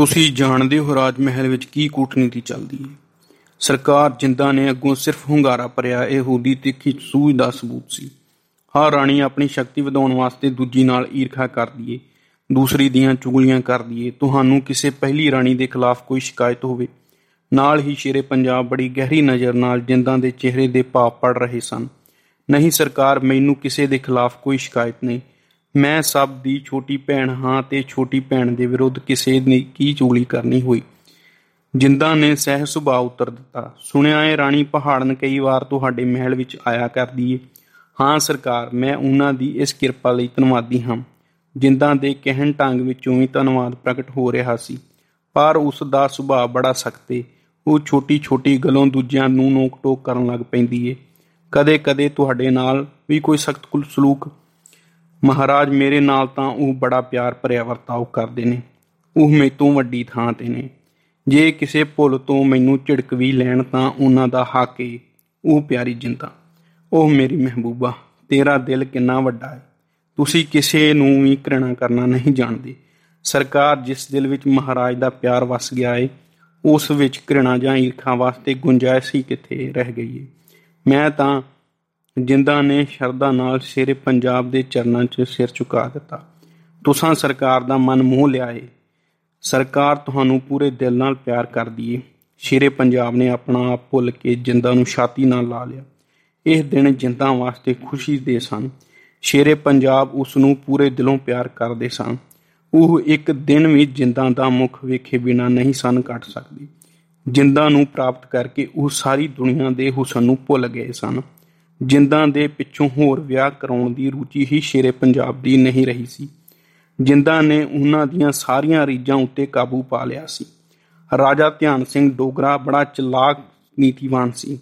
ਤੁਸੀਂ ਜਾਣਦੇ ਹੋ ਰਾਜ ਮਹਿਲ ਵਿੱਚ ਕੀ ਕੂਟਨੀਤੀ ਚੱਲਦੀ ਹੈ? ਸਰਕਾਰ ਜਿੰਦਾ ਨੇ ਅੱਗੋਂ ਸਿਰਫ ਹੁੰਗਾਰਾ ਭਰਿਆ, ਇਹ ਹੂਦੀ ਤਿੱਖੀ ਸੂਝ ਦਾ ਸਬੂਤ ਸੀ। ਹਰ ਰਾਣੀ ਆਪਣੀ ਸ਼ਕਤੀ ਵਧਾਉਣ ਵਾਸਤੇ ਦੂਜੀ ਨਾਲ ਈਰਖਾ ਕਰਦੀ ਏ ਦੂਸਰੀ ਦੀਆਂ ਚੁਗਲੀਆਂ ਕਰਦੀ ਏ ਤੁਹਾਨੂੰ ਕਿਸੇ ਪਹਿਲੀ ਰਾਣੀ ਦੇ ਖਿਲਾਫ ਕੋਈ ਸ਼ਿਕਾਇਤ ਹੋਵੇ, ਨਾਲ ਹੀ ਸ਼ੇਰੇ ਪੰਜਾਬ ਬੜੀ ਗਹਿਰੀ ਨਜ਼ਰ ਨਾਲ ਜਿੰਦਾਂ ਦੇ ਚਿਹਰੇ ਦੇ ਭਾਵ ਪੜ ਰਹੇ ਸਨ। ਨਹੀਂ ਸਰਕਾਰ, ਮੈਨੂੰ ਕਿਸੇ ਦੇ ਖਿਲਾਫ ਕੋਈ ਸ਼ਿਕਾਇਤ ਨਹੀਂ। ਮੈਂ ਸਭ ਦੀ ਛੋਟੀ ਭੈਣ ਹਾਂ ਤੇ ਛੋਟੀ ਭੈਣ ਦੇ ਵਿਰੁੱਧ ਕਿਸੇ ਨੇ ਕੀ ਚੁਗਲੀ ਕਰਨੀ ਹੋਈ? ਜਿੰਦਾ ਨੇ ਸਹਿ ਸੁਭਾਅ ਉੱਤਰ ਦਿੱਤਾ, ਸੁਣਿਆ ਏ ਰਾਣੀ, ਪਹਾੜਨ ਕਈ ਵਾਰ ਤੁਹਾਡੇ ਮਹਿਲ ਵਿੱਚ ਆਇਆ ਕਰਦੀ ਏ। ਹਾਂ ਸਰਕਾਰ, ਮੈਂ ਉਹਨਾਂ ਦੀ ਇਸ ਕਿਰਪਾ ਲਈ ਧੰਨਵਾਦੀ ਹਾਂ। ਜਿੰਦਾਂ ਦੇ ਕਹਿਣ ਢੰਗ ਵਿੱਚੋਂ ਵੀ ਧੰਨਵਾਦ ਪ੍ਰਗਟ ਹੋ ਰਿਹਾ ਸੀ। ਪਰ ਉਸ ਦਾ ਸੁਭਾਅ ਬੜਾ ਸਖਤ ਏ। ਉਹ ਛੋਟੀ ਛੋਟੀ ਗੱਲੋਂ ਦੂਜਿਆਂ ਨੂੰ ਨੋਕ ਟੋਕ ਕਰਨ ਲੱਗ ਪੈਂਦੀ ਏ। ਕਦੇ ਕਦੇ ਤੁਹਾਡੇ ਨਾਲ ਵੀ ਕੋਈ ਸਖਤ ਕੁਲ ਸਲੂਕ ਮਹਾਰਾਜ, ਮੇਰੇ ਨਾਲ ਤਾਂ ਉਹ ਬੜਾ ਪਿਆਰ ਭਰਿਆ ਵਰਤਾਓ ਕਰਦੇ ਨੇ। ਉਹ ਮੇਤੋਂ ਵੱਡੀ ਥਾਂ ਤੇ ਨੇ। ਜੇ ਕਿਸੇ ਭੁੱਲ ਤੋਂ ਮੈਨੂੰ ਝਿੜਕ ਵੀ ਲੈਣ ਤਾਂ ਉਹਨਾਂ ਦਾ ਹੱਕ ਏ, ਉਹ ਪਿਆਰੀ ਜਿੰਦਾ। ਉਹ ਮੇਰੀ ਮਹਿਬੂਬਾ, ਤੇਰਾ ਦਿਲ ਕਿੰਨਾ ਵੱਡਾ ਹੈ ਤੁਸੀਂ ਕਿਸੇ ਨੂੰ ਵੀ ਘৃਣਾ ਕਰਨਾ ਨਹੀਂ ਜਾਣਦੇ। ਸਰਕਾਰ ਜਿਸ ਦਿਲ ਵਿੱਚ ਮਹਾਰਾਜ ਦਾ ਪਿਆਰ ਵਸ ਗਿਆ ਏ, ਉਸ ਵਿੱਚ ਘৃਣਾ ਜਾਂ ਈਰਖਾ ਵਾਸਤੇ ਗੁੰਜਾਇਸ਼ ਹੀ ਕਿੱਥੇ ਰਹਿ ਗਈ ਏ। ਮੈਂ ਤਾਂ ਜਿੰਦਾ ਨੇ ਸ਼ਰਧਾ ਨਾਲ ਸ਼ੇਰੇ ਪੰਜਾਬ ਦੇ ਚਰਨਾਂ 'ਚ ਸਿਰ ਝੁਕਾ ਦਿੱਤਾ। ਤੁਸਾਂ ਸਰਕਾਰ ਦਾ ਮਨ ਮੋਹ ਲਿਆ ਏ। ਸਰਕਾਰ ਤੁਹਾਨੂੰ ਪੂਰੇ ਦਿਲ ਨਾਲ ਪਿਆਰ ਕਰਦੀ ਏ। ਸ਼ੇਰੇ ਪੰਜਾਬ ਨੇ ਆਪਣਾ ਆਪ ਭੁੱਲ ਕੇ ਜਿੰਦਾ ਨੂੰ ਛਾਤੀ ਨਾਲ ਲਾ ਲਿਆ। ਇਹ ਦਿਨ ਜਿੰਦਾਂ ਵਾਸਤੇ ਖੁਸ਼ੀ ਦੇ ਸਨ। ਸ਼ੇਰੇ ਪੰਜਾਬ ਉਸ ਨੂੰ ਪੂਰੇ ਦਿਲੋਂ ਪਿਆਰ ਕਰਦੇ ਸਨ। ਉਹ ਇੱਕ ਦਿਨ ਵੀ ਜਿੰਦਾਂ ਦਾ ਮੁਖ ਵੇਖੇ ਬਿਨਾ ਨਹੀਂ ਸਨ ਕੱਟ ਸਕਦੀ। ਜਿੰਦਾਂ ਨੂੰ ਪ੍ਰਾਪਤ ਕਰਕੇ ਉਹ ਸਾਰੀ ਦੁਨੀਆ ਦੇ ਹੁਸਨ ਨੂੰ ਭੁੱਲ ਗਏ ਸਨ। ਜਿੰਦਾਂ ਦੇ ਪਿੱਛੋਂ ਹੋਰ ਵਿਆਹ ਕਰਾਉਣ ਦੀ ਰੁਚੀ ਹੀ ਸ਼ੇਰੇ ਪੰਜਾਬ ਦੀ ਨਹੀਂ ਰਹੀ ਸੀ। ਜਿੰਦਾਂ ਨੇ ਉਹਨਾਂ ਦੀਆਂ ਸਾਰੀਆਂ ਰੀਝਾਂ ਉੱਤੇ ਕਾਬੂ ਪਾ ਲਿਆ ਸੀ। ਰਾਜਾ ਧਿਆਨ ਸਿੰਘ ਡੋਗਰਾ ਬੜਾ ਚਲਾਕ ਨੀਤੀਵਾਨ ਸੀ।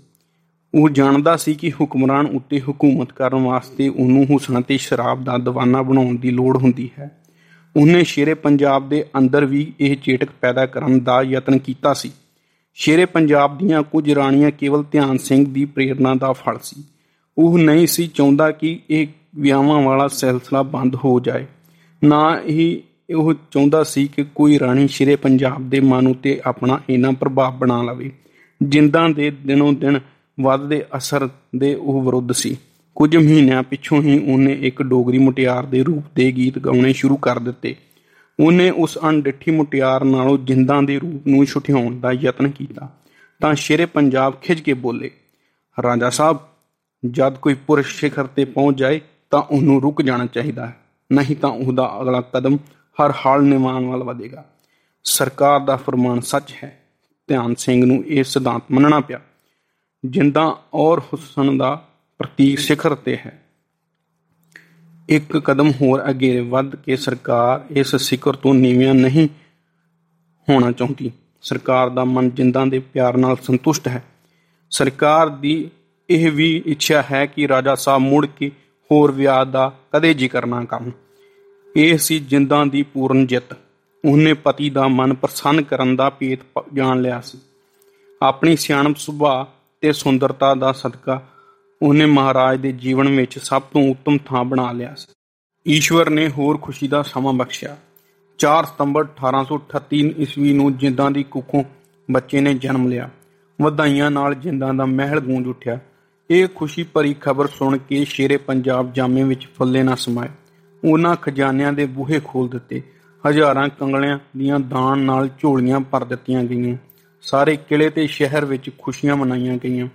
ਉਹ ਜਾਣਦਾ ਸੀ ਕਿ ਹੁਕਮਰਾਨ ਉੱਤੇ ਹਕੂਮਤ ਕਰਨ ਵਾਸਤੇ ਉਹਨੂੰ ਹੁਸਨ ਤੇ ਸ਼ਰਾਬ ਦਾ دیਵਾਨਾ ਬਣਾਉਣ ਦੀ ਲੋੜ ਹੁੰਦੀ ਹੈ। ਉਹਨੇ ਸ਼ੇਰੇ ਪੰਜਾਬ ਦੇ ਅੰਦਰ ਵੀ ਇਹ ਚੇਟਕ ਪੈਦਾ ਕਰਨ ਦਾ ਯਤਨ ਕੀਤਾ ਸੀ। ਸ਼ੇਰੇ ਪੰਜਾਬ ਦੀਆਂ ਕੁਝ ਰਾਣੀਆਂ ਕੇਵਲ ਧਿਆਨ ਸਿੰਘ ਦੀ ਪ੍ਰੇਰਣਾ ਦਾ ਫਲ ਸੀ। ਉਹ ਨਹੀਂ ਸੀ ਚਾਹੁੰਦਾ ਕਿ ਇਹ ਵਿਆਹਾਂ ਵਾਲਾ ਸਿਲਸਿਲਾ ਬੰਦ ਹੋ ਜਾਏ। ਨਾ ਹੀ ਉਹ ਚਾਹੁੰਦਾ ਸੀ ਕਿ ਕੋਈ ਰਾਣੀ ਸ਼ੇਰੇ ਪੰਜਾਬ ਦੇ ਮਨ ਉਤੇ ਆਪਣਾ ਇਨਾ ਪ੍ਰਭਾਵ ਬਣਾ ਲਵੇ, ਜਿੰਦਾਂ ਦੇ ਦਿਨੋਂ ਦਿਨ ਵੱਧਦੇ ਅਸਰ ਦੇ ਉਹ ਵਿਰੁੱਧ ਸੀ। ਕੁਝ ਮਹੀਨਿਆਂ ਪਿੱਛੋਂ ਹੀ ਉਹਨੇ ਇੱਕ ਡੋਗਰੀ ਮੁਟਿਆਰ ਦੇ ਰੂਪ ਦੇ ਗੀਤ ਗਾਉਣੇ ਸ਼ੁਰੂ ਕਰ ਦਿੱਤੇ। ਉਹਨੇ ਉਸ ਅਣਡਿੱਠੀ ਮੁਟਿਆਰ ਨਾਲੋਂ ਜਿੰਦਾਂ ਦੇ ਰੂਪ ਨੂੰ ਛੁਟਿਆਉਣ ਦਾ ਯਤਨ ਕੀਤਾ, ਤਾਂ ਸ਼ੇਰੇ ਪੰਜਾਬ ਖਿੱਚ ਕੇ ਬੋਲੇ ਰਾਜਾ ਸਾਹਿਬ ਜਦ ਕੋਈ ਪੁਰਸ਼ ਸਿਖਰ ਤੇ ਪਹੁੰਚ ਜਾਏ ਤਾਂ ਉਹਨੂੰ ਰੁਕ ਜਾਣਾ ਚਾਹੀਦਾ ਹੈ। ਨਹੀਂ ਤਾਂ ਉਹਦਾ ਅਗਲਾ ਕਦਮ ਹਰ ਹਾਲ ਨਿਵਾਨ ਵੱਲ ਵਧੇਗਾ। ਸਰਕਾਰ ਦਾ ਫਰਮਾਨ ਸੱਚ ਹੈ। ਧਿਆਨ ਸਿੰਘ ਨੂੰ ਇਹ ਸਿਧਾਂਤ ਮੰਨਣਾ ਪਿਆ। ਜਿੰਦਾ ਔਰ ਹੁਸਨ ਦਾ ਪ੍ਰਤੀਕ ਸਿਖਰ ਤੇ ਹੈ। ਇੱਕ ਕਦਮ ਹੋਰ ਅੱਗੇ ਵੱਧ ਕੇ ਸਰਕਾਰ ਇਸ ਸਿਖਰ ਤੋਂ ਨੀਵਿਆਂ ਨਹੀਂ ਹੋਣਾ ਚਾਹੁੰਦੀ। ਸਰਕਾਰ ਦਾ ਮਨ ਜਿੰਦਾਂ ਦੇ ਪਿਆਰ ਨਾਲ ਸੰਤੁਸ਼ਟ ਹੈ। ਸਰਕਾਰ ਦੀ ਇਹ ਵੀ ਇੱਛਾ ਹੈ ਕਿ ਰਾਜਾ ਸਾਹਿਬ ਮੁੜ ਕੇ ਹੋਰ ਵਿਆਹ ਦਾ ਕਦੇ ਜ਼ਿਕਰ ਨਾ ਕਰਨ। ਇਹ ਸੀ ਜਿੰਦਾਂ ਦੀ ਪੂਰਨ ਜਿੱਤ। ਉਹਨੇ ਪਤੀ ਦਾ ਮਨ ਪ੍ਰਸੰਨ ਕਰਨ ਦਾ ਪੇਤ ਜਾਣ ਲਿਆ ਸੀ। ਆਪਣੀ ਸਿਆਣਪ ਸੁਭਾਅ ਤੇ ਸੁੰਦਰਤਾ ਦਾ ਸਦਕਾ ਉਹਨੇ ਮਹਾਰਾਜ ਦੇ ਜੀਵਨ ਵਿੱਚ ਸਭ ਤੋਂ ਉੱਤਮ ਥਾਂ ਬਣਾ ਲਿਆ ਸੀ। ਈਸ਼ਵਰ ਨੇ ਹੋਰ ਖੁਸ਼ੀ ਦਾ ਸਮਾਂ ਬਖਸ਼ਿਆ। 4 ਸਤੰਬਰ 1838 ਈਸਵੀ ਨੂੰ ਜਿੰਦਾਂ ਦੀ ਕੁੱਖੋਂ ਬੱਚੇ ਨੇ ਜਨਮ ਲਿਆ। ਵਧਾਈਆਂ ਨਾਲ ਜਿੰਦਾਂ ਦਾ ਮਹਿਲ ਗੂੰਜ ਉੱਠਿਆ। ਇਹ ਖੁਸ਼ੀ ਭਰੀ ਖਬਰ ਸੁਣ ਕੇ ਸ਼ੇਰੇ ਪੰਜਾਬ ਜਾਮੇ ਵਿੱਚ ਫੁੱਲੇ ਨਾ ਸਮਾਏ। ਉਹਨਾਂ ਖਜ਼ਾਨਿਆਂ ਦੇ ਬੂਹੇ ਖੋਲ ਦਿੱਤੇ। ਹਜ਼ਾਰਾਂ ਕੰਗਲਿਆਂ ਦੀਆਂ ਦਾਨ ਨਾਲ ਝੋਲੀਆਂ ਭਰ ਦਿੱਤੀਆਂ ਗਈਆਂ। ਸਾਰੇ ਕਿਲੇ ਤੇ ਸ਼ਹਿਰ ਵਿੱਚ ਖੁਸ਼ੀਆਂ ਮਨਾਈਆਂ ਗਈਆਂ।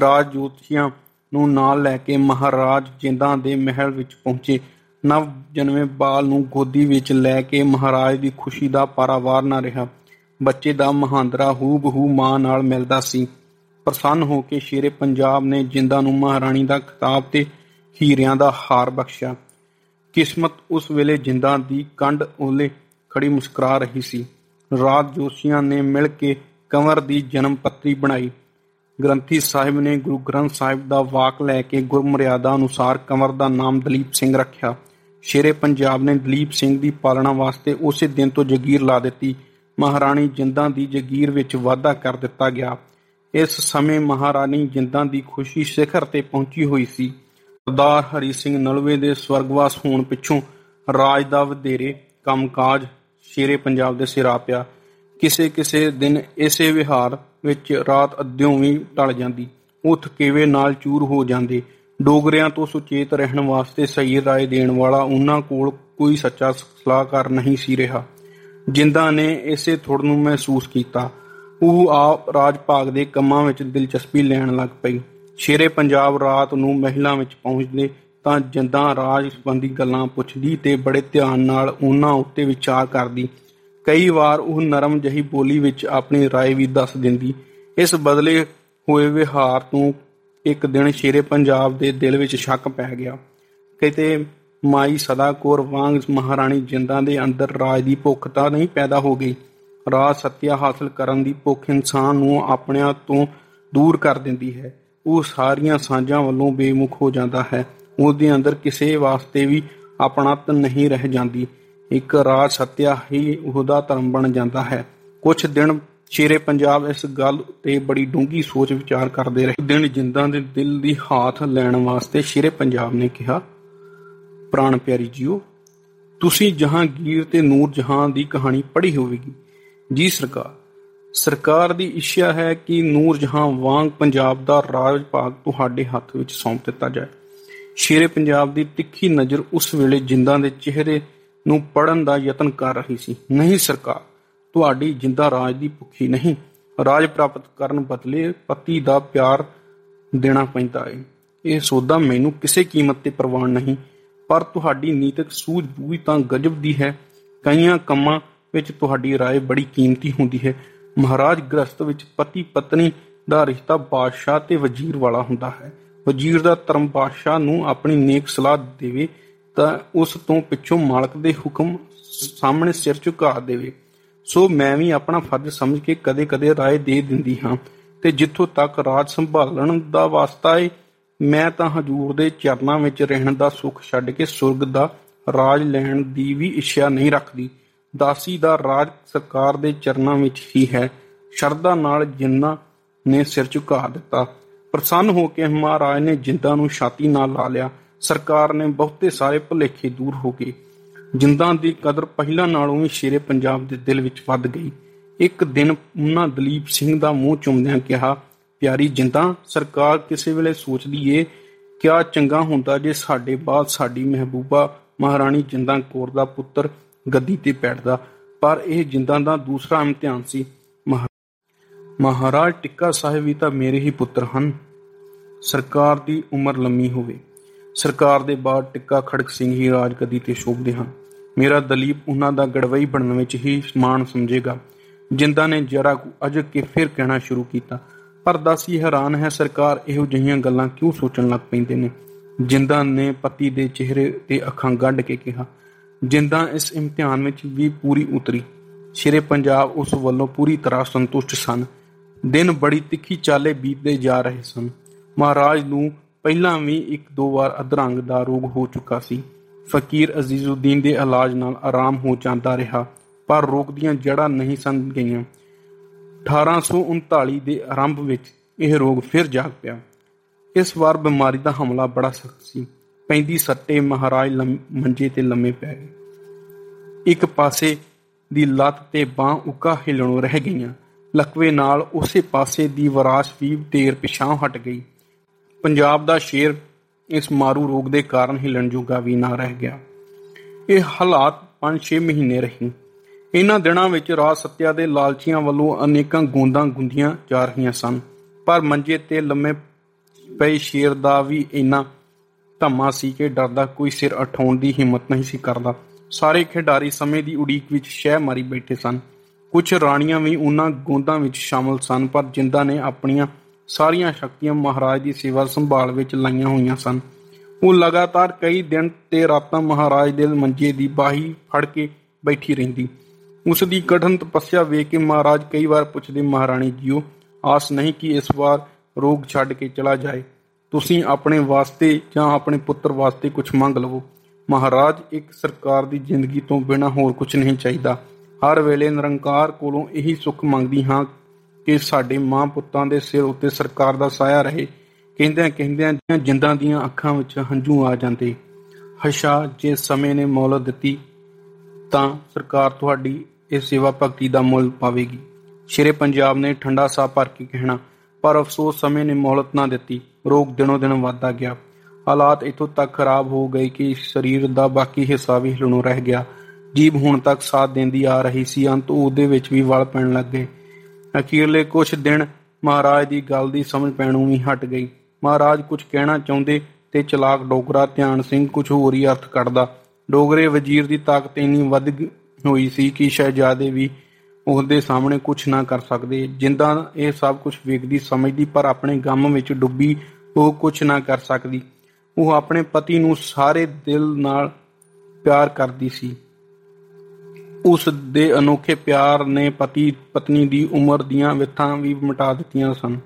ਰਾਜ ਜੋਤੀਆਂ ਨੂੰ ਨਾਲ ਲੈ ਕੇ ਮਹਾਰਾਜ ਜਿੰਦਾਂ ਦੇ ਮਹਿਲ ਵਿੱਚ ਪਹੁੰਚੇ। ਨਵ ਜਨਮੇ ਬਾਲ ਨੂੰ ਗੋਦੀ ਵਿੱਚ ਲੈ ਕੇ ਮਹਾਰਾਜ ਦੀ ਖੁਸ਼ੀ ਦਾ ਪਾਰਾਵਾਰ ਨਾ ਰਿਹਾ। ਬੱਚੇ ਦਾ ਮਹਾਂਦਰਾ ਹੂ ਬਹੂ ਮਾਂ ਨਾਲ ਮਿਲਦਾ ਸੀ। ਪ੍ਰਸੰਨ ਹੋ ਕੇ ਸ਼ੇਰੇ ਪੰਜਾਬ ਨੇ ਜਿੰਦਾ ਨੂੰ ਮਹਾਰਾਣੀ ਦਾ ਖਿਤਾਬ ਤੇ ਹੀਰਿਆਂ ਦਾ ਹਾਰ ਬਖਸ਼ਿਆ। ਕਿਸਮਤ ਉਸ ਵੇਲੇ ਜਿੰਦਾ ਦੀ ਕੰਡ ਓਲੇ ਖੜੀ ਮੁਸਕਰਾ ਰਹੀ ਸੀ। ਰਾਤ ਜੋਸ਼ੀਆਂ ਨੇ ਮਿਲ ਕੇ ਕੰਵਰ ਦੀ ਜਨਮ ਪੱਤਰੀ ਬਣਾਈ। ਗ੍ਰੰਥੀ ਸਾਹਿਬ ਨੇ ਗੁਰੂ ਗ੍ਰੰਥ ਸਾਹਿਬ ਦਾ ਵਾਕ ਲੈ ਕੇ ਗੁਰਮਰਿਆਦਾ ਅਨੁਸਾਰ ਕੰਵਰ ਦਾ ਨਾਮ ਦਲੀਪ ਸਿੰਘ ਰੱਖਿਆ। ਸ਼ੇਰੇ ਪੰਜਾਬ ਨੇ ਦਲੀਪ ਸਿੰਘ ਦੀ ਪਾਲਣਾ ਵਾਸਤੇ ਉਸੇ ਦਿਨ ਤੋਂ ਜਗੀਰ ਲਾ ਦਿੱਤੀ। ਮਹਾਰਾਣੀ ਜਿੰਦਾਂ ਦੀ ਜਗੀਰ ਵਿੱਚ ਵਾਧਾ ਕਰ ਦਿੱਤਾ ਗਿਆ। ਇਸ ਸਮੇਂ ਮਹਾਰਾਣੀ ਜਿੰਦਾਂ ਦੀ ਖੁਸ਼ੀ ਸਿਖਰ ਤੇ ਪਹੁੰਚੀ ਹੋਈ ਸੀ। ਸਰਦਾਰ ਹਰੀ ਸਿੰਘ ਨਲਵੇ ਦੇ ਸਵਰਗਵਾਸ ਹੋਣ ਪਿੱਛੋਂ ਰਾਜ ਦਾ ਵਧੇਰੇ ਕੰਮਕਾਜ ਸ਼ੇਰੇ ਪੰਜਾਬ ਦੇ ਸਿਰ ਆ ਪਿਆ। ਕਿਸੇ ਕਿਸੇ ਦਿਨ ਇਸੇ ਵਿਹਾਰ ਵਿੱਚ ਰਾਤ ਅੱਧਿਓਂ ਵੀ ਟਲ ਜਾਂਦੀ। ਉਹ ਥਕੇਵੇ ਨਾਲ ਚੂਰ ਹੋ ਜਾਂਦੇ। ਡੋਗਰਿਆਂ ਤੋਂ ਸੁਚੇਤ ਰਹਿਣ ਵਾਸਤੇ ਸਹੀ ਰਾਏ ਦੇਣ ਵਾਲਾ ਉਹਨਾਂ ਕੋਲ ਕੋਈ ਸੱਚਾ ਸਲਾਹਕਾਰ ਨਹੀਂ ਸੀ ਰਿਹਾ। ਜਿੰਦਾ ਨੇ ਇਸੇ ਥੁੜ ਨੂੰ ਮਹਿਸੂਸ ਕੀਤਾ। ਉਹ ਆਪ ਰਾਜ ਭਾਗ ਦੇ ਕੰਮਾਂ ਵਿੱਚ ਦਿਲਚਸਪੀ ਲੈਣ ਲੱਗ ਪਈ ਸ਼ੇਰੇ ਪੰਜਾਬ ਰਾਤ ਨੂੰ ਮਹਿਲਾਂ ਵਿੱਚ ਪਹੁੰਚਦੇ ਤਾਂ ਜਿੰਦਾ ਰਾਜ ਸੰਬੰਧੀ ਗੱਲਾਂ ਪੁੱਛਦੀ ਤੇ ਬੜੇ ਧਿਆਨ ਨਾਲ ਉਹਨਾਂ ਉੱਤੇ ਵਿਚਾਰ ਕਰਦੀ ਕਈ ਵਾਰ ਉਹ ਨਰਮ ਜਹੀ ਬੋਲੀ ਵਿੱਚ ਆਪਣੀ رائے ਵੀ ਦੱਸ ਦਿੰਦੀ ਇਸ ਬਦਲੇ ਹੋਏ ਵਿਹਾਰ ਤੋਂ ਇੱਕ ਦਿਨ ਸ਼ੇਰੇ ਪੰਜਾਬ ਦੇ ਦਿਲ ਵਿੱਚ ਸ਼ੱਕ ਪੈ ਗਿਆ ਕਿਤੇ ਮਾਈ ਸਦਾ ਕੋਰ ਵਾਂਗ ਮਹਾਰਾਣੀ ਜਿੰਦਾਂ ਦੇ ਅੰਦਰ ਰਾਜ ਦੀ ਭੁੱਖ ਤਾਂ ਨਹੀਂ ਪੈਦਾ ਹੋ ਗਈ ਰਾਜ ਸੱਤਿਆ ਹਾਸਲ ਕਰਨ ਦੀ ਭੁੱਖ ਇਨਸਾਨ ਨੂੰ ਆਪਣਿਆਂ ਤੋਂ ਦੂਰ ਕਰ ਦਿੰਦੀ ਹੈ। ਉਹ ਸਾਰੀਆਂ ਸਾਂਝਾਂ ਵੱਲੋਂ ਬੇਮੁਖ ਹੋ ਜਾਂਦਾ ਹੈ। ਉਹਦੇ ਅੰਦਰ ਕਿਸੇ ਵਾਸਤੇ ਵੀ ਆਪਣਤ ਨਹੀਂ ਰਹਿ ਜਾਂਦੀ। ਇੱਕ ਰਾਜ ਸੱਤਿਆ ਹੀ ਉਹਦਾ ਧਰਮ ਬਣ ਜਾਂਦਾ ਹੈ। ਕੁਝ ਦਿਨ ਸ਼ੇਰੇ ਪੰਜਾਬ ਇਸ ਗੱਲ ਤੇ ਬੜੀ ਡੂੰਗੀ ਸੋਚ ਵਿਚਾਰ ਕਰਦੇ ਰਹੇ। ਦਿਨ ਜਿੰਦਾਂ ਦੇ ਦਿਲ ਦੀ ਹਾਥ ਲੈਣ ਵਾਸਤੇ ਸ਼ੇਰੇ ਪੰਜਾਬ ਨੇ ਕਿਹਾ, ਪ੍ਰਾਣ ਪਿਆਰੀ ਜੀਓ, ਤੁਸੀਂ ਜਹਾਂਗੀਰ ਤੇ ਨੂਰ ਜਹਾਂ ਦੀ ਕਹਾਣੀ ਪੜ੍ਹੀ ਹੋਵੇਗੀ। ਜੀ ਸਰਕਾਰ ਸਰਕਾਰ ਦੀ ਇੱਛਾ ਹੈ ਕਿ ਨੂਰ ਜਹਾਂ ਵਾਂਗ ਪੰਜਾਬ ਦਾ ਰਾਜ ਭਾਗ ਤੁਹਾਡੇ ਹੱਥ ਵਿੱਚ ਸੌਂਪ ਦਿੱਤਾ ਜਾਏ। ਸ਼ੇਰੇ ਪੰਜਾਬ ਦੀ ਤਿੱਖੀ ਨਜ਼ਰ ਉਸ ਵੇਲੇ ਜਿੰਦਾਂ ਦੇ ਚਿਹਰੇ ਨੂੰ ਪੜਨ ਦਾ ਯਤਨ ਕਰ ਰਹੀ ਸੀ। ਨਹੀਂ ਸਰਕਾਰ, ਤੁਹਾਡੀ ਜਿੰਦਾ ਰਾਜ ਦੀ ਭੁੱਖੀ ਨਹੀਂ। ਰਾਜ ਪ੍ਰਾਪਤ ਕਰਨ ਬਦਲੇ ਪਤੀ ਦਾ ਪਿਆਰ ਦੇਣਾ ਪੈਂਦਾ ਹੈ ਇਹ ਸੌਦਾ ਮੈਨੂੰ ਕਿਸੇ ਕੀਮਤ ਤੇ ਪ੍ਰਵਾਨ ਨਹੀਂ, ਪਰ ਤੁਹਾਡੀ ਨੀਤਕ ਸੂਝ-ਬੂਝ ਤਾਂ ਗਜਬ ਦੀ ਹੈ। ਕਈਆਂ ਕੰਮਾਂ ਵਿੱਚ ਤੁਹਾਡੀ رائے ਬੜੀ ਕੀਮਤੀ ਹੁੰਦੀ ਹੈ ਮਹਾਰਾਜ ਗ੍ਰਸਤ ਵਿੱਚ ਪਤੀ ਪਤਨੀ ਦਾ ਰਿਸ਼ਤਾ ਬਾਦਸ਼ਾਹ ਤੇ ਵਜ਼ੀਰ ਵਾਲਾ ਹੁੰਦਾ ਹੈ ਵਜ਼ੀਰ ਦਾ ਧਰਮ ਬਾਦਸ਼ਾਹ ਨੂੰ ਆਪਣੀ ਨੇਕ ਸਲਾਹ ਦੇਵੇ ਤਾਂ ਉਸ ਤੋਂ ਪਿੱਛੋਂ ਮਾਲਕ ਦੇ ਹੁਕਮ ਸਾਹਮਣੇ ਸਿਰ ਝੁਕਾ ਦੇਵੇ ਸੋ ਮੈਂ ਵੀ ਆਪਣਾ ਫਰਜ਼ ਸਮਝ ਕੇ ਕਦੇ-ਕਦੇ رائے ਦੇ ਦਿੰਦੀ ਹਾਂ ਤੇ ਜਿੱਥੋਂ ਤੱਕ ਰਾਜ ਸੰਭਾਲਣ ਦਾ ਵਾਸਤਾ ਹੈ ਮੈਂ ਤਾਂ ਹਜੂਰ ਦੇ ਚਰਨਾਂ ਵਿੱਚ ਰਹਿਣ ਦਾ ਸੁੱਖ ਛੱਡ ਕੇ ਸੁਰਗ ਦਾ ਰਾਜ ਲੈਣ ਦੀ ਵੀ ਇੱਛਾ ਨਹੀਂ ਰੱਖਦੀ ਦਾਸੀ ਦਾ ਰਾਜ ਸਰਕਾਰ ਦੇ ਚਰਨਾਂ ਵਿੱਚ ਹੀ ਹੈ। ਸ਼ਰਧਾ ਨਾਲ ਜਿੰਨਾ ਨੇ ਸਿਰ ਝੁਕਾ ਦਿੱਤਾ। ਪ੍ਰਸੰਨ ਹੋ ਕੇ ਮਹਾਰਾਜ ਨੇ ਜਿੰਦਾ ਨੂੰ ਛਾਤੀ ਨਾਲ ਲਾ ਲਿਆ। ਸਰਕਾਰ ਨੇ ਬਹੁਤੇ ਸਾਰੇ ਭੁਲੇਖੇ ਦੂਰ ਹੋ ਗਏ। ਜਿੰਦਾਂ ਦੀ ਕਦਰ ਪਹਿਲਾਂ ਨਾਲੋਂ ਵੀ ਸ਼ੇਰੇ ਪੰਜਾਬ ਦੇ ਦਿਲ ਵਿੱਚ ਵੱਧ ਗਈ। ਇੱਕ ਦਿਨ ਉਹਨਾਂ ਦਲੀਪ ਸਿੰਘ ਦਾ ਮੂੰਹ ਚੁੰਮਦਿਆਂ ਕਿਹਾ, ਪਿਆਰੀ ਜਿੰਦਾਂ, ਸਰਕਾਰ ਕਿਸੇ ਵੇਲੇ ਸੋਚਦੀ ਏ, ਕਿਆ ਚੰਗਾ ਹੁੰਦਾ ਜੇ ਸਾਡੇ ਬਾਅਦ ਸਾਡੀ ਮਹਿਬੂਬਾ ਮਹਾਰਾਣੀ ਜਿੰਦਾਂ ਕੌਰ ਦਾ ਪੁੱਤਰ ਗੱਦੀ ਤੇ ਬੈਠਦਾ, ਪਰ ਇਹ ਜਿੰਦਾਂ ਦਾ ਦੂਸਰਾ ਇਮਤਿਹਾਨ ਸੀ। ਮਹਾਰਾਜ ਟਿੱਕਾ ਸਾਹਿਬ ਵੀ ਤਾਂ ਮੇਰੇ ਹੀ ਪੁੱਤਰ ਹਨ। ਸਰਕਾਰ ਦੀ ਉਮਰ ਲੰਮੀ ਹੋਵੇ। ਸਰਕਾਰ ਦੇ ਬਾਅਦ ਟਿੱਕਾ ਖੜਕ ਸਿੰਘ ਹੀ ਰਾਜਗਦੀ ਤੇ ਸ਼ੋਭਦੇ ਹਨ। ਮੇਰਾ ਦਲੀਪ ਉਹਨਾਂ ਦਾ ਗੜਵਈ ਬਣਨ ਵਿੱਚ ਹੀ ਸਮਾਨ ਸਮਝੇਗਾ। ਜਿੰਦਾ ਨੇ ਜਰਾ ਕੁ ਅਜ ਕੇ ਫਿਰ ਕਹਿਣਾ ਸ਼ੁਰੂ ਕੀਤਾ। ਪਰ ਦਾਸੀ ਹੈਰਾਨ ਹੈ ਸਰਕਾਰ ਇਹੋ ਜਿਹੀਆਂ ਗੱਲਾਂ ਕਿਉਂ ਸੋਚਣ ਲੱਗ ਪੈਂਦੇ ਨੇ? ਜਿੰਦਾ ਨੇ ਪਤੀ ਦੇ ਚਿਹਰੇ ਤੇ ਅੱਖਾਂ ਗੱਡ ਕੇ ਕਿਹਾ ਜਿੰਦਾ ਇਸ ਇਮਤਿਹਾਨ ਵਿੱਚ ਵੀ ਪੂਰੀ ਉਤਰੀ। ਸ਼ੇਰੇ ਪੰਜਾਬ ਉਸ ਵੱਲੋਂ ਪੂਰੀ ਤਰ੍ਹਾਂ ਸੰਤੁਸ਼ਟ ਸਨ। ਦਿਨ ਬੜੀ ਤਿੱਖੀ ਚਾਲੇ ਬੀਤਦੇ ਜਾ ਰਹੇ ਸਨ। ਮਹਾਰਾਜ ਨੂੰ ਪਹਿਲਾਂ ਵੀ ਇੱਕ ਦੋ ਵਾਰ ਅਧਰੰਗ ਦਾ ਰੋਗ ਹੋ ਚੁੱਕਾ ਸੀ। ਫਕੀਰ ਅਜ਼ੀਜ਼ਉਦੀਨ ਦੇ ਇਲਾਜ ਨਾਲ ਆਰਾਮ ਹੋ ਜਾਂਦਾ ਰਿਹਾ, ਪਰ ਰੋਗ ਦੀਆਂ ਜੜਾਂ ਨਹੀਂ ਸਨ ਗਈਆਂ। 1839 ਦੇ ਆਰੰਭ ਵਿੱਚ ਇਹ ਰੋਗ ਫਿਰ ਜਾਗ ਪਿਆ। ਇਸ ਵਾਰ ਬਿਮਾਰੀ ਦਾ ਹਮਲਾ ਬੜਾ ਸਖਤ ਸੀ। ਪੈਂਦੀ ਸੱਟੇ ਮਹਾਰਾਜ ਮੰਜੇ ਤੇ ਲੰਮੇ ਪੈ ਗਏ। ਇੱਕ ਪਾਸੇ ਦੀ ਲੱਤ ਤੇ ਬਾਹ ਉੱਕਾ ਹਿਲਣੋਂ ਰਹਿ ਗਈਆਂ। ਲਕਵੇ ਨਾਲ ਉਸੇ ਪਾਸੇ ਦੀ ਵਰਾਸ਼ ਵੀ ਢੇਰ ਪਿਛਾਂ ਹਟ ਗਈ। ਪੰਜਾਬ ਦਾ ਸ਼ੇਰ ਇਸ ਮਾਰੂ ਰੋਗ ਦੇ ਕਾਰਨ ਹਿਲਣ ਜੋਗਾ ਵੀ ਨਾ ਰਹਿ ਗਿਆ। ਇਹ ਹਾਲਾਤ 5-6 ਮਹੀਨੇ ਰਹੀ। ਇਹਨਾਂ ਦਿਨਾਂ ਵਿੱਚ ਰਾਜ ਸੱਤਿਆ ਦੇ ਲਾਲਚੀਆਂ ਵੱਲੋਂ ਅਨੇਕਾਂ ਗੋਂਦਾਂ ਗੁੰਦੀਆਂ ਜਾ ਰਹੀਆਂ ਸਨ। ਪਰ ਮੰਜੇ ਤੇ ਲੰਮੇ ਪਏ ਸ਼ੇਰ ਦਾ ਵੀ ਇੰਨਾ ਧੰਮਾ ਸੀ ਕਿ ਡਰਦਾ ਕੋਈ ਸਿਰ ਉਠਾਉਣ ਦੀ ਹਿੰਮਤ ਨਹੀਂ ਸੀ ਕਰਦਾ। ਸਾਰੇ ਖਿਡਾਰੀ ਸਮੇਂ ਦੀ ਉਡੀਕ ਵਿੱਚ ਸ਼ਹਿ ਮਾਰੀ ਬੈਠੇ ਸਨ। ਕੁਝ ਰਾਣੀਆਂ ਵੀ ਉਹਨਾਂ ਗੋਂਦਾਂ ਵਿੱਚ ਸ਼ਾਮਲ ਸਨ, ਪਰ ਜਿੰਦਾ ਨੇ ਆਪਣੀਆਂ ਸਾਰੀਆਂ ਸ਼ਕਤੀਆਂ ਮਹਾਰਾਜ ਦੀ ਸੇਵਾ ਸੰਭਾਲ ਵਿੱਚ ਲਾਈਆਂ ਹੋਈਆਂ ਸਨ। ਉਹ ਲਗਾਤਾਰ ਕਈ ਦਿਨ ਤੇ ਰਾਤਾਂ ਮਹਾਰਾਜ ਦੇ ਮੰਜੇ ਦੀ ਬਾਹੀ ਫੜ ਕੇ ਬੈਠੀ ਰਹਿੰਦੀ। ਉਸ ਦੀ ਕਠਨ ਤਪੱਸਿਆ ਵੇਖ ਕੇ ਮਹਾਰਾਜ ਕਈ ਵਾਰ ਪੁੱਛਦੇ, ਮਹਾਰਾਣੀ ਜੀਓ, ਆਸ ਨਹੀਂ ਕਿ ਇਸ ਵਾਰ ਰੋਗ ਛੱਡ ਕੇ ਚਲਾ ਜਾਏ। ਤੁਸੀਂ ਆਪਣੇ ਵਾਸਤੇ ਜਾਂ ਆਪਣੇ ਪੁੱਤਰ ਵਾਸਤੇ ਕੁਝ ਮੰਗ ਲਵੋ। ਮਹਾਰਾਜ, ਇੱਕ ਸਰਕਾਰ ਦੀ ਜ਼ਿੰਦਗੀ ਤੋਂ ਬਿਨਾ ਹੋਰ ਕੁਝ ਨਹੀਂ ਚਾਹੀਦਾ। ਹਰ ਵੇਲੇ ਨਿਰੰਕਾਰ ਕੋਲੋਂ ਇਹੀ ਸੁੱਖ ਮੰਗਦੀ ਹਾਂ ਕਿ ਸਾਡੇ ਮਾਂ ਪੁੱਤਾਂ ਦੇ ਸਿਰ ਉੱਤੇ ਸਰਕਾਰ ਦਾ ਸਾਇਆ ਰਹੇ। ਕਹਿੰਦਿਆਂ ਕਹਿੰਦਿਆਂ ਜਿੰਦਾਂ ਦੀਆਂ ਅੱਖਾਂ ਵਿੱਚ ਹੰਝੂ ਆ ਜਾਂਦੇ। ਹਸ਼ਾ, ਜੇ ਸਮੇਂ ਨੇ ਮੌਲਤ ਦਿੱਤੀ, ਤਾਂ ਸਰਕਾਰ ਤੁਹਾਡੀ ਇਹ ਸੇਵਾ ਭਗਤੀ ਦਾ ਮੁੱਲ ਪਾਵੇਗੀ। ਸ਼ੇਰੇ ਪੰਜਾਬ ਨੇ ਠੰਡਾ ਸਾਹ ਭਰ ਕੇ ਕਹਿਣਾ ਪਰ ਅਫਸੋਸ ਸਮੇਂ ਨੇ ਮੌਲਤ ਨਾ ਦਿੱਤੀ। ਰੋਗ ਦਿਨੋਂ ਦਿਨ ਵੱਧਦਾ ਗਿਆ। ਹਾਲਾਤ ਇਥੋਂ ਤੱਕ ਖਰਾਬ ਹੋ ਗਏ ਕਿ ਸਰੀਰ ਦਾ ਬਾਕੀ ਹਿੱਸਾ ਵੀ ਹਿਲਣੋਂ ਰਹਿ ਗਿਆ। ਜੀਬ ਹੁਣ ਤੱਕ ਸਾਥ ਦਿੰਦੀ ਆ ਰਹੀ ਸੀ, ਅੰਤ ਉਹਦੇ ਵਿੱਚ ਵੀ ਵਲ ਪੈਣ ਲੱਗ ਗਏ। ਅਖੀਰਲੇ ਕੁਝ ਦਿਨ ਮਹਾਰਾਜ ਦੀ ਗੱਲ ਦੀ ਸਮਝ ਪੈਣੋਂ ਵੀ ਹਟ ਗਈ। ਮਹਾਰਾਜ ਕੁਝ ਕਹਿਣਾ ਚਾਹੁੰਦੇ ਤੇ ਚਲਾਕ ਡੋਗਰਾ ਧਿਆਨ ਸਿੰਘ ਕੁਝ ਹੋਰ ਹੀ ਅਰਥ ਕੱਢਦਾ। ਡੋਗਰੇ ਵਜ਼ੀਰ ਦੀ ਤਾਕਤ ਇੰਨੀ ਵੱਧ ਹੋਈ ਸੀ ਕਿ ਸ਼ਹਿਜ਼ਾਦੇ ਵੀ ਉਹਦੇ ਸਾਹਮਣੇ ਕੁਝ ਨਾ ਕਰ ਸਕਦੇ। ਜਿੰਦਾ ਇਹ ਸਭ ਕੁਝ ਵੇਖਦੀ, ਸਮਝਦੀ, ਪਰ ਆਪਣੇ ਗਮ ਵਿੱਚ ਡੁੱਬੀ ਉਹ ਕੁਝ ਨਾ ਕਰ ਸਕਦੀ। ਉਹ ਆਪਣੇ ਪਤੀ ਨੂੰ ਸਾਰੇ ਦਿਲ ਨਾਲ ਪਿਆਰ ਕਰਦੀ ਸੀ। ਉਸ ਦੇ ਅਨੋਖੇ ਪਿਆਰ ਨੇ ਪਤੀ, ਪਤਨੀ ਦੀ ਉਮਰ ਦੀਆਂ ਵਿਥਾਂ ਵੀ ਮਿਟਾ ਦਿੱਤੀਆਂ ਸਨ।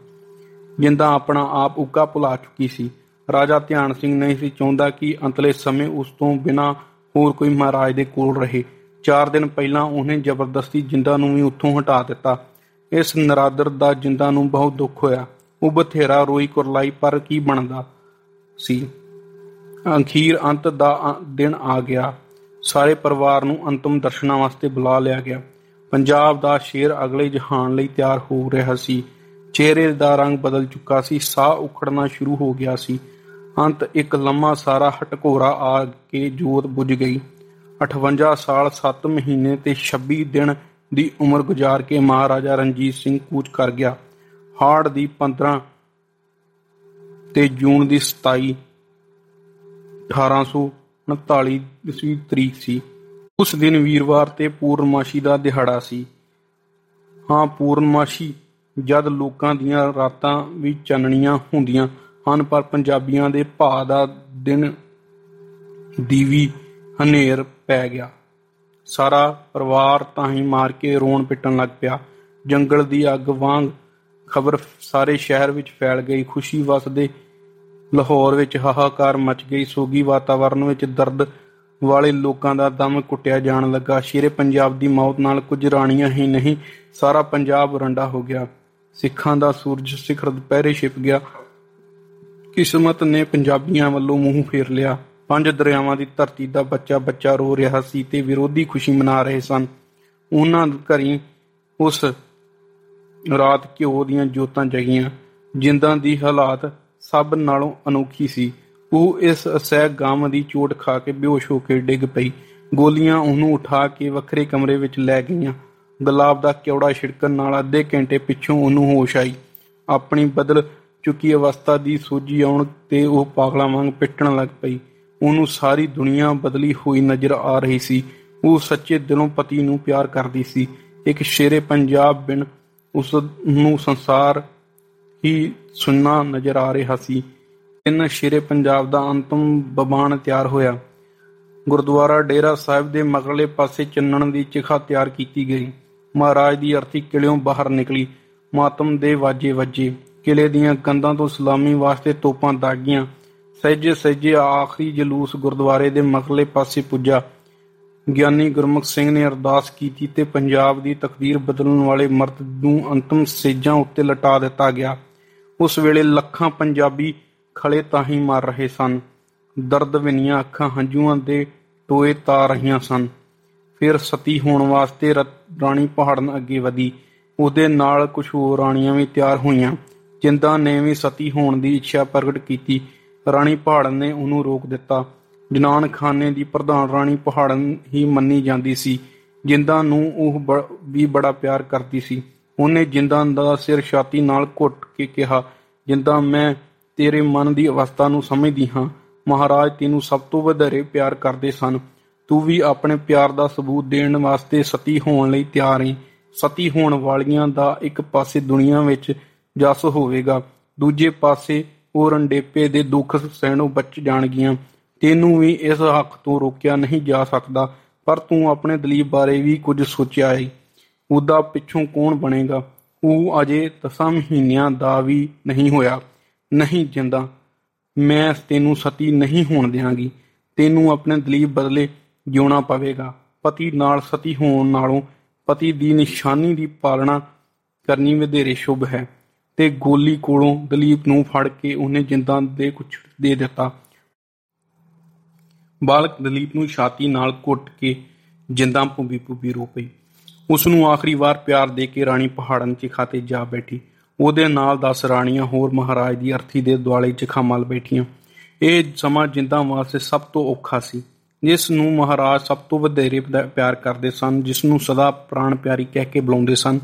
ਜਿੰਦਾ ਆਪਣਾ ਆਪ ਉੱਕਾ ਭੁਲਾ ਚੁੱਕੀ ਸੀ। ਰਾਜਾ ਧਿਆਨ ਸਿੰਘ ਨਹੀਂ ਸੀ ਚਾਹੁੰਦਾ ਕਿ ਅੰਤਲੇ ਸਮੇਂ ਉਸ ਤੋਂ ਬਿਨਾ ਹੋਰ ਕੋਈ ਮਹਾਰਾਜ ਦੇ ਕੋਲ ਰਹੇ। ਚਾਰ ਦਿਨ ਪਹਿਲਾਂ ਉਹਨੇ ਜ਼ਬਰਦਸਤੀ ਜਿੰਦਾ ਨੂੰ ਵੀ ਉੱਥੋਂ ਹਟਾ ਦਿੱਤਾ। ਇਸ ਨਰਾਦਰ ਦਾ ਜਿੰਦਾ ਨੂੰ ਬਹੁਤ ਦੁੱਖ ਹੋਇਆ। ਉਹ ਬਥੇਰਾ ਰੋਈ ਕੁਰਲਾਈ, ਪਰ ਕੀ ਬਣਦਾ ਸੀ? ਅਖੀਰ ਅੰਤ ਦਾ ਦਿਨ ਆ ਗਿਆ। ਸਾਰੇ ਪਰਿਵਾਰ ਨੂੰ ਅੰਤਮ ਦਰਸ਼ਨਾਂ ਵਾਸਤੇ ਬੁਲਾ ਲਿਆ ਗਿਆ। ਪੰਜਾਬ ਦਾ ਸ਼ੇਰ ਅਗਲੇ ਜਹਾਨ ਲਈ ਤਿਆਰ ਹੋ ਰਿਹਾ ਸੀ। ਚਿਹਰੇ ਦਾ ਰੰਗ ਬਦਲ ਚੁੱਕਾ ਸੀ। ਸਾਹ ਉਖੜਨਾ ਸ਼ੁਰੂ ਹੋ ਗਿਆ ਸੀ। ਅੰਤ ਇੱਕ ਲੰਮਾ ਸਾਰਾ ਹਟਕੋਰਾ ਆ ਕੇ ਜੋਤ ਬੁਝ ਗਈ। 58 ਸਾਲ 7 ਮਹੀਨੇ ਤੇ 26 ਦਿਨ ਦੀ ਉਮਰ ਗੁਜ਼ਾਰ ਕੇ ਮਹਾਰਾਜਾ ਰਣਜੀਤ ਸਿੰਘ ਕੂਚ ਕਰ ਗਿਆ। ਹਾੜ ਦੀ 15 ਤੇ ਜੂਨ ਦੀ 27 1839 ਈਸਵੀ ਤਰੀਕ ਸੀ। ਉਸ ਦਿਨ ਵੀਰਵਾਰ ਤੇ ਪੂਰਨਮਾਸ਼ੀ ਦਾ ਦਿਹਾੜਾ ਸੀ। ਹਾਂ, ਪੂਰਨਮਾਸ਼ੀ ਜਦ ਲੋਕਾਂ ਦੀਆਂ ਰਾਤਾਂ ਵੀ ਚੰਨਣੀਆਂ ਹੁੰਦੀਆਂ ਹਨ, ਪਰ ਪੰਜਾਬੀਆਂ ਦੇ ਭਾ ਦਾ ਦਿਨ ਦੀਵੀ ਹਨੇਰ ਪੈ ਗਿਆ। ਸਾਰਾ ਪਰਿਵਾਰ ਤਾਂ ਹੀ ਮਾਰ ਕੇ ਰੋਣ ਪਿੱਟਣ ਲੱਗ ਪਿਆ। ਜੰਗਲ ਦੀ ਅੱਗ ਵਾਂਗ ਖਬਰ ਸਾਰੇ ਸ਼ਹਿਰ ਵਿੱਚ ਫੈਲ ਗਈ। ਖੁਸ਼ੀ ਵਸਦੇ ਲਾਹੌਰ ਵਿੱਚ ਹਾਹਾਕਾਰ ਮਚ ਗਈ। ਸੋਗੀ ਵਾਤਾਵਰਣ ਵਿੱਚ ਦਰਦ ਵਾਲੇ ਲੋਕਾਂ ਦਾ ਦਮ ਕੁੱਟਿਆ ਜਾਣ ਲੱਗਾ। ਸ਼ੇਰੇ ਪੰਜਾਬ ਦੀ ਮੌਤ ਨਾਲ ਕੁਝ ਰਾਣੀਆਂ ਹੀ ਨਹੀਂ, ਸਾਰਾ ਪੰਜਾਬ ਰੰਡਾ ਹੋ ਗਿਆ। ਸਿੱਖਾਂ ਦਾ ਸੂਰਜ ਸਿਖਰ ਦੁਪਹਿਰੇ ਛਿਪ ਗਿਆ। ਕਿਸਮਤ ਨੇ ਪੰਜਾਬੀਆਂ ਵੱਲੋਂ ਮੂੰਹ ਫੇਰ ਲਿਆ। ਪੰਜ ਦਰਿਆਵਾਂ ਦੀ ਧਰਤੀ ਦਾ ਬੱਚਾ ਬੱਚਾ ਰੋ ਰਿਹਾ ਸੀ ਤੇ ਵਿਰੋਧੀ ਖੁਸ਼ੀ ਮਨਾ ਰਹੇ ਸਨ। ਉਹਨਾਂ ਘਰੀ ਉਸ ਰਾਤ ਘਿਓ ਦੀਆਂ ਜੋਤਾਂ ਜਗੀਆਂ। ਜਿੰਦਾਂ ਦੀ ਹਾਲਾਤ ਸਭ ਨਾਲੋਂ ਅਨੋਖੀ ਸੀ। ਉਹ ਇਸ ਅਸਹਿ ਗਮ ਦੀ ਚੋਟ ਖਾ ਕੇ ਬੇਹੋਸ਼ ਹੋ ਕੇ ਡਿੱਗ ਪਈ। ਗੋਲੀਆਂ ਉਹਨੂੰ ਉਠਾ ਕੇ ਵੱਖਰੇ ਕਮਰੇ ਵਿੱਚ ਲੈ ਗਈਆਂ। ਗੁਲਾਬ ਦਾ ਕਿਉੜਾ ਛਿੜਕਣ ਨਾਲ ਅੱਧੇ ਘੰਟੇ ਪਿੱਛੋਂ ਉਹਨੂੰ ਹੋਸ਼ ਆਈ। ਆਪਣੀ ਬਦਲ ਚੁੱਕੀ ਅਵਸਥਾ ਦੀ ਸੋਝੀ ਆਉਣ ਤੇ ਉਹ ਪਾਗਲਾਂ ਵਾਂਗ ਪਿੱਟਣ ਲੱਗ ਪਈ। ਉਹਨੂੰ ਸਾਰੀ ਦੁਨੀਆ ਬਦਲੀ ਹੋਈ ਨਜ਼ਰ ਆ ਰਹੀ ਸੀ। ਉਹ ਸੱਚੇ ਦਿਲੋਂ ਪਤੀ ਨੂੰ ਪਿਆਰ ਕਰਦੀ ਸੀ। ਇੱਕ ਸ਼ੇਰੇ ਪੰਜਾਬ ਬਿਨ ਉਸ ਨੂੰ ਸੰਸਾਰ ਹੀ ਸੁਣਨਾ ਨਜ਼ਰ ਆ ਰਿਹਾ ਸੀ। ਇਨ ਸ਼ੇਰੇ ਪੰਜਾਬ ਦਾ ਅੰਤਮ ਬਬਾਨ ਤਿਆਰ ਹੋਇਆ। ਗੁਰਦੁਆਰਾ ਡੇਰਾ ਸਾਹਿਬ ਦੇ ਮਗਰਲੇ ਪਾਸੇ ਚੰਨਣ ਦੀ ਚਿਖਾ ਤਿਆਰ ਕੀਤੀ ਗਈ। ਮਹਾਰਾਜ ਦੀ ਅਰਥੀ ਕਿਲਿਓਂ ਬਾਹਰ ਨਿਕਲੀ। ਮਾਤਮ ਦੇ ਵਾਜੇ ਵੱਜੇ। ਕਿਲੇ ਦੀਆਂ ਕੰਧਾਂ ਤੋਂ ਸਲਾਮੀ ਵਾਸਤੇ ਤੋਪਾਂ ਦਾਗੀਆਂ। ਸਹਿਜੇ ਸਹਿਜੇ ਆਖਰੀ ਜਲੂਸ ਗੁਰਦੁਆਰੇ ਦੇ ਮਗਰਲੇ ਪਾਸੇ ਪੁੱਜਾ। ਗਿਆਨੀ ਗੁਰਮੁਖ ਸਿੰਘ ਨੇ ਅਰਦਾਸ ਕੀਤੀ ਤੇ ਪੰਜਾਬ ਦੀ ਤਕਦੀਰ ਬਦਲਣ ਵਾਲੇ ਮਰਦ ਨੂੰ ਅੰਤਮ ਸੇਜਾਂ ਉੱਤੇ ਲਟਾ ਦਿੱਤਾ ਗਿਆ। ਉਸ ਵੇਲੇ ਲੱਖਾਂ ਪੰਜਾਬੀ ਖਲੇ ਤਾਂ ਹੀ ਮਰ ਰਹੇ ਸਨ। ਦਰਦ ਵਿਨੀਆਂ ਅੱਖਾਂ ਹੰਝੂਆਂ ਦੇ ਟੋਏ ਤਾ ਰਹੀਆਂ ਸਨ। ਫਿਰ ਸਤੀ ਹੋਣ ਵਾਸਤੇ ਰਾਣੀ ਪਹਾੜਨ ਅੱਗੇ ਵਧੀ। ਉਹਦੇ ਨਾਲ ਕੁਝ ਹੋਰ ਰਾਣੀਆਂ ਵੀ ਤਿਆਰ ਹੋਈਆਂ ਜਿੰਦਾ ਨੇ ਵੀ ਸਤੀ ਹੋਣ ਦੀ ਇੱਛਾ ਪ੍ਰਗਟ ਕੀਤੀ। ਰਾਣੀ ਪਹਾੜਨ ਨੇ ਉਹਨੂੰ ਰੋਕ ਦਿੱਤਾ। ਜਨਾਨ ਖਾਨੇ ਦੀ ਪ੍ਰਧਾਨ ਰਾਣੀ ਪਹਾੜਨ ਹੀ ਮੰਨੀ ਜਾਂਦੀ ਸੀ, ਜਿੰਦਾ ਨੂੰ ਉਹ ਵੀ ਬੜਾ ਪਿਆਰ ਕਰਦੀ ਸੀ। ਉਹਨੇ ਜਿੰਦਾ ਦਾ ਸਿਰ ਛਾਤੀ ਨਾਲ ਘੁੱਟ ਕੇ ਕਿਹਾ, ਜਿੰਦਾ ਮੈਂ ਤੇਰੇ ਮਨ ਦੀ ਅਵਸਥਾ ਨੂੰ ਸਮਝਦੀ ਹਾਂ, ਮਹਾਰਾਜ ਤੈਨੂੰ ਸਭ ਤੋਂ ਵਧੇਰੇ ਪਿਆਰ ਕਰਦੇ ਸਨ। ਤੂੰ ਵੀ ਆਪਣੇ ਪਿਆਰ ਦਾ ਸਬੂਤ ਦੇਣ ਵਾਸਤੇ ਸਤੀ ਹੋਣ ਲਈ ਤਿਆਰ ਹੈ ਸਤੀ ਹੋਣ ਵਾਲੀਆਂ ਦਾ ਇੱਕ ਪਾਸੇ ਦੁਨੀਆ ਵਿੱਚ ਜਸ ਹੋਵੇਗਾ, ਦੂਜੇ ਪਾਸੇ ਉਹ ਰੰਡੇਪੇ ਦੇ ਦੁੱਖ ਸਹਿਣੋਂ ਬਚ ਜਾਣਗੀਆਂ। ਤੈਨੂੰ ਵੀ ਇਸ ਹੱਕ ਤੋਂ ਰੋਕਿਆ ਨਹੀਂ ਜਾ ਸਕਦਾ, ਪਰ ਤੂੰ ਆਪਣੇ ਦਲੀਪ ਬਾਰੇ ਵੀ ਕੁਝ ਸੋਚਿਆ ਹੈ ਉਹਦਾ ਪਿੱਛੋਂ ਕੌਣ ਬਣੇਗਾ? ਉਹ ਅਜੇ 10 ਮਹੀਨਿਆਂ ਦਾ ਵੀ ਨਹੀਂ ਹੋਇਆ, ਨਹੀਂ ਜਿੰਦਾ। ਮੈਂ ਤੈਨੂੰ ਸਤੀ ਨਹੀਂ ਹੋਣ ਦਿਆਂਗੀ। ਤੈਨੂੰ ਆਪਣੇ ਦਲੀਪ ਬਦਲੇ ਜਿਉਣਾ ਪਵੇਗਾ। ਪਤੀ ਨਾਲ ਸਤੀ ਹੋਣ ਨਾਲੋਂ ਪਤੀ ਦੀ ਨਿਸ਼ਾਨੀ ਦੀ ਪਾਲਣਾ ਕਰਨੀ ਵਧੇਰੇ ਸ਼ੁਭ ਹੈ। ਤੇ ਗੋਲੀ ਕੋਲੋਂ ਦਲੀਪ ਨੂੰ ਫੜ ਕੇ ਉਹਨੇ ਜਿੰਦਾਂ ਦੇ ਕੁਛ ਦੇ ਦਿੱਤਾ। ਬਾਲਕ ਦਲੀਪ ਨੂੰ ਛਾਤੀ ਨਾਲ ਘੁੱਟ ਕੇ ਜਿੰਦਾਂ ਪੁੰਬੀ ਪੁੰਬੀ ਰੋ ਪਈ। ਉਸ ਨੂੰ ਆਖਰੀ ਵਾਰ ਪਿਆਰ ਦੇ ਕੇ ਰਾਣੀ ਪਹਾੜਨ 'ਚ ਖਾਤੇ ਜਾ ਬੈਠੀ। ਉਹਦੇ ਨਾਲ 10 ਰਾਣੀਆਂ ਹੋਰ ਮਹਾਰਾਜ ਦੀ ਅਰਥੀ ਦੇ ਦੁਆਲੇ 'ਚ ਖਾਮਲ ਬੈਠੀਆਂ। ਇਹ ਸਮਾਂ ਜਿੰਦਾਂ ਵਾਸਤੇ ਸਭ ਤੋਂ ਔਖਾ ਸੀ। ਜਿਸ ਨੂੰ ਮਹਾਰਾਜ ਸਭ ਤੋਂ ਵਧੇਰੇ ਪਿਆਰ ਕਰਦੇ ਸਨ, ਜਿਸ ਨੂੰ ਸਦਾ ਪ੍ਰਾਣ ਪਿਆਰੀ ਕਹਿ ਕੇ ਬੁਲਾਉਂਦੇ ਸਨ।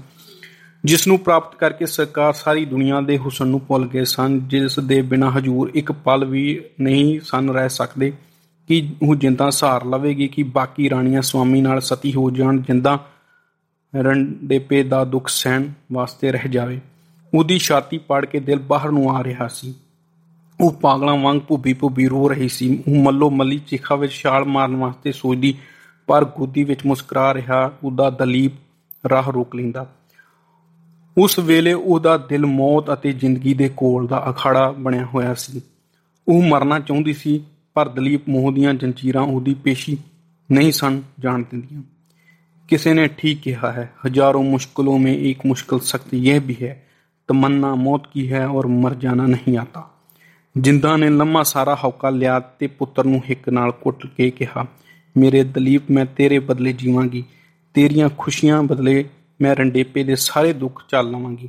ਜਿਸ ਨੂੰ ਪ੍ਰਾਪਤ ਕਰਕੇ ਸਰਕਾਰ ਸਾਰੀ ਦੁਨੀਆ ਦੇ ਹੁਸਨ ਨੂੰ ਭੁੱਲ ਗਏ ਸਨ, ਜਿਸ ਦੇ ਬਿਨਾ ਹਜੂਰ ਇੱਕ ਪਲ ਵੀ ਨਹੀਂ ਸਨ ਰਹਿ ਸਕਦੇ। ਕਿ ਉਹ ਜਿੰਦਾ ਸਹਾਰ ਲਵੇਗੀ ਕਿ ਬਾਕੀ ਰਾਣੀਆਂ ਸਵਾਮੀ ਨਾਲ ਸਤੀ ਹੋ ਜਾਣ, ਜਿੰਦਾ ਰੰਡੇਪੇ ਦਾ ਦੁੱਖ ਸਹਿਣ ਵਾਸਤੇ ਰਹਿ ਜਾਵੇ। ਉਹਦੀ ਛਾਤੀ ਪੜ ਕੇ ਦਿਲ ਬਾਹਰ ਨੂੰ ਆ ਰਿਹਾ ਸੀ। ਉਹ ਪਾਗਲਾਂ ਵਾਂਗ ਭੁੱਬੀ ਭੁੱਬੀ ਰੋ ਰਹੀ ਸੀ। ਉਹ ਮੱਲੋ ਮੱਲੀ ਚਿਖਾ ਵਿੱਚ ਛਾਲ ਮਾਰਨ ਵਾਸਤੇ ਸੋਚਦੀ, ਪਰ ਗੋਦੀ ਵਿੱਚ ਮੁਸਕਰਾ ਰਿਹਾ, ਉਹਦਾ ਦਲੀਪ ਰਾਹ ਰੋਕ ਲੈਂਦਾ। ਉਸ ਵੇਲੇ ਉਹਦਾ ਦਿਲ ਮੌਤ ਅਤੇ ਜ਼ਿੰਦਗੀ ਦੇ ਕੋਲ ਦਾ ਅਖਾੜਾ ਬਣਿਆ ਹੋਇਆ ਸੀ। ਉਹ ਮਰਨਾ ਚਾਹੁੰਦੀ ਸੀ, ਪਰ ਦਲੀਪ ਮੋਹ ਦੀਆਂ ਜੰਜੀਰਾਂ ਉਹਦੀ ਪੇਸ਼ੀ ਨਹੀਂ ਸਨ ਜਾਣ ਦਿੰਦੀਆਂ। ਕਿਸੇ ਨੇ ਠੀਕ ਕਿਹਾ ਹੈ, ਹਜ਼ਾਰੋਂ ਮੁਸ਼ਕਲੋਂ ਮੇਂ ਇੱਕ ਮੁਸ਼ਕਲ ਸਖਤ ਇਹ ਵੀ ਹੈ, ਤਮੰਨਾ ਮੌਤ ਕੀ ਹੈ ਔਰ ਮਰ ਜਾਣਾ ਨਹੀਂ ਆਤਾ। ਜਿੰਦਾ ਨੇ ਲੰਮਾ ਸਾਰਾ ਹੌਕਾ ਲਿਆ ਤੇ ਪੁੱਤਰ ਨੂੰ ਹਿੱਕ ਨਾਲ ਕੁੱਟ ਕੇ ਕਿਹਾ, ਮੇਰੇ ਦਲੀਪ, ਮੈਂ ਤੇਰੇ ਬਦਲੇ ਜੀਵਾਂਗੀ, ਤੇਰੀਆਂ ਖੁਸ਼ੀਆਂ ਬਦਲੇ ਮੈਂ ਰੰਡੇਪੇ ਦੇ ਸਾਰੇ ਦੁੱਖ ਝੱਲ ਲਵਾਂਗੀ।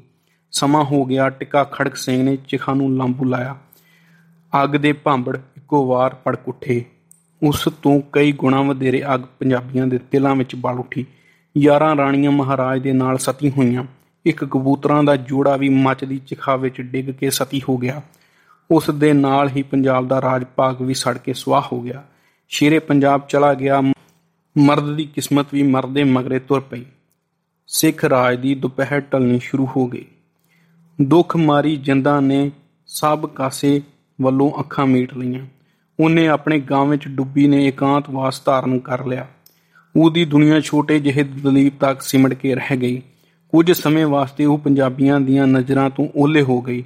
ਸਮਾਂ ਹੋ ਗਿਆ, ਟਿਕਾ ਖੜਕ ਸਿੰਘ ਨੇ ਚਿਖਾ ਨੂੰ ਲਾਂਬੂ ਲਾਇਆ। ਅੱਗ ਦੇ ਭਾਂਬੜ ਇੱਕੋ ਵਾਰ ਪੜਕ ਉੱਠੇ। ਉਸ ਤੋਂ ਕਈ ਗੁਣਾ ਵਧੇਰੇ ਅੱਗ ਪੰਜਾਬੀਆਂ ਦੇ ਦਿਲਾਂ ਵਿੱਚ ਬਲ ਉੱਠੀ। 11 ਰਾਣੀਆਂ ਮਹਾਰਾਜ ਦੇ ਨਾਲ ਸਤੀ ਹੋਈਆਂ। ਇੱਕ ਕਬੂਤਰਾਂ ਦਾ ਜੋੜਾ ਵੀ ਮੱਚਦੀ ਚਿਖਾ ਵਿੱਚ ਡਿੱਗ ਕੇ ਸਤੀ ਹੋ ਗਿਆ। ਉਸ ਦੇ ਨਾਲ ਹੀ ਪੰਜਾਬ ਦਾ ਰਾਜ ਭਾਗ ਵੀ ਸੜ ਕੇ ਸੁਆਹ ਹੋ ਗਿਆ। ਸ਼ੇਰੇ ਪੰਜਾਬ ਚਲਾ ਗਿਆ। ਮਰਦ ਦੀ ਕਿਸਮਤ ਵੀ ਮਰਦੇ ਮਗਰੇ ਤੁਰ ਪਈ। ਸਿੱਖ ਰਾਜ ਦੀ ਦੁਪਹਿਰ ਢਲਣੀ ਸ਼ੁਰੂ ਹੋ ਗਈ। ਦੁੱਖ ਮਾਰੀ ਜਿੰਦਾ ਨੇ ਸਭ ਕਾਸੇ ਵੱਲੋਂ ਅੱਖਾਂ ਮੀਟ ਲਈਆਂ। ਉਹਨੇ ਆਪਣੇ ਗਾਂ ਵਿੱਚ ਡੁੱਬੀ ਨੇ ਇਕਾਂਤ ਵਾਸ ਧਾਰਨ ਕਰ ਲਿਆ। ਉਹਦੀ ਦੁਨੀਆ ਛੋਟੇ ਜਿਹੇ ਦਲੀਪ ਤੱਕ ਸਿਮਟ ਕੇ ਰਹਿ ਗਈ। ਕੁਝ ਸਮੇਂ ਵਾਸਤੇ ਉਹ ਪੰਜਾਬੀਆਂ ਦੀਆਂ ਨਜ਼ਰਾਂ ਤੋਂ ਓਲੇ ਹੋ ਗਈ।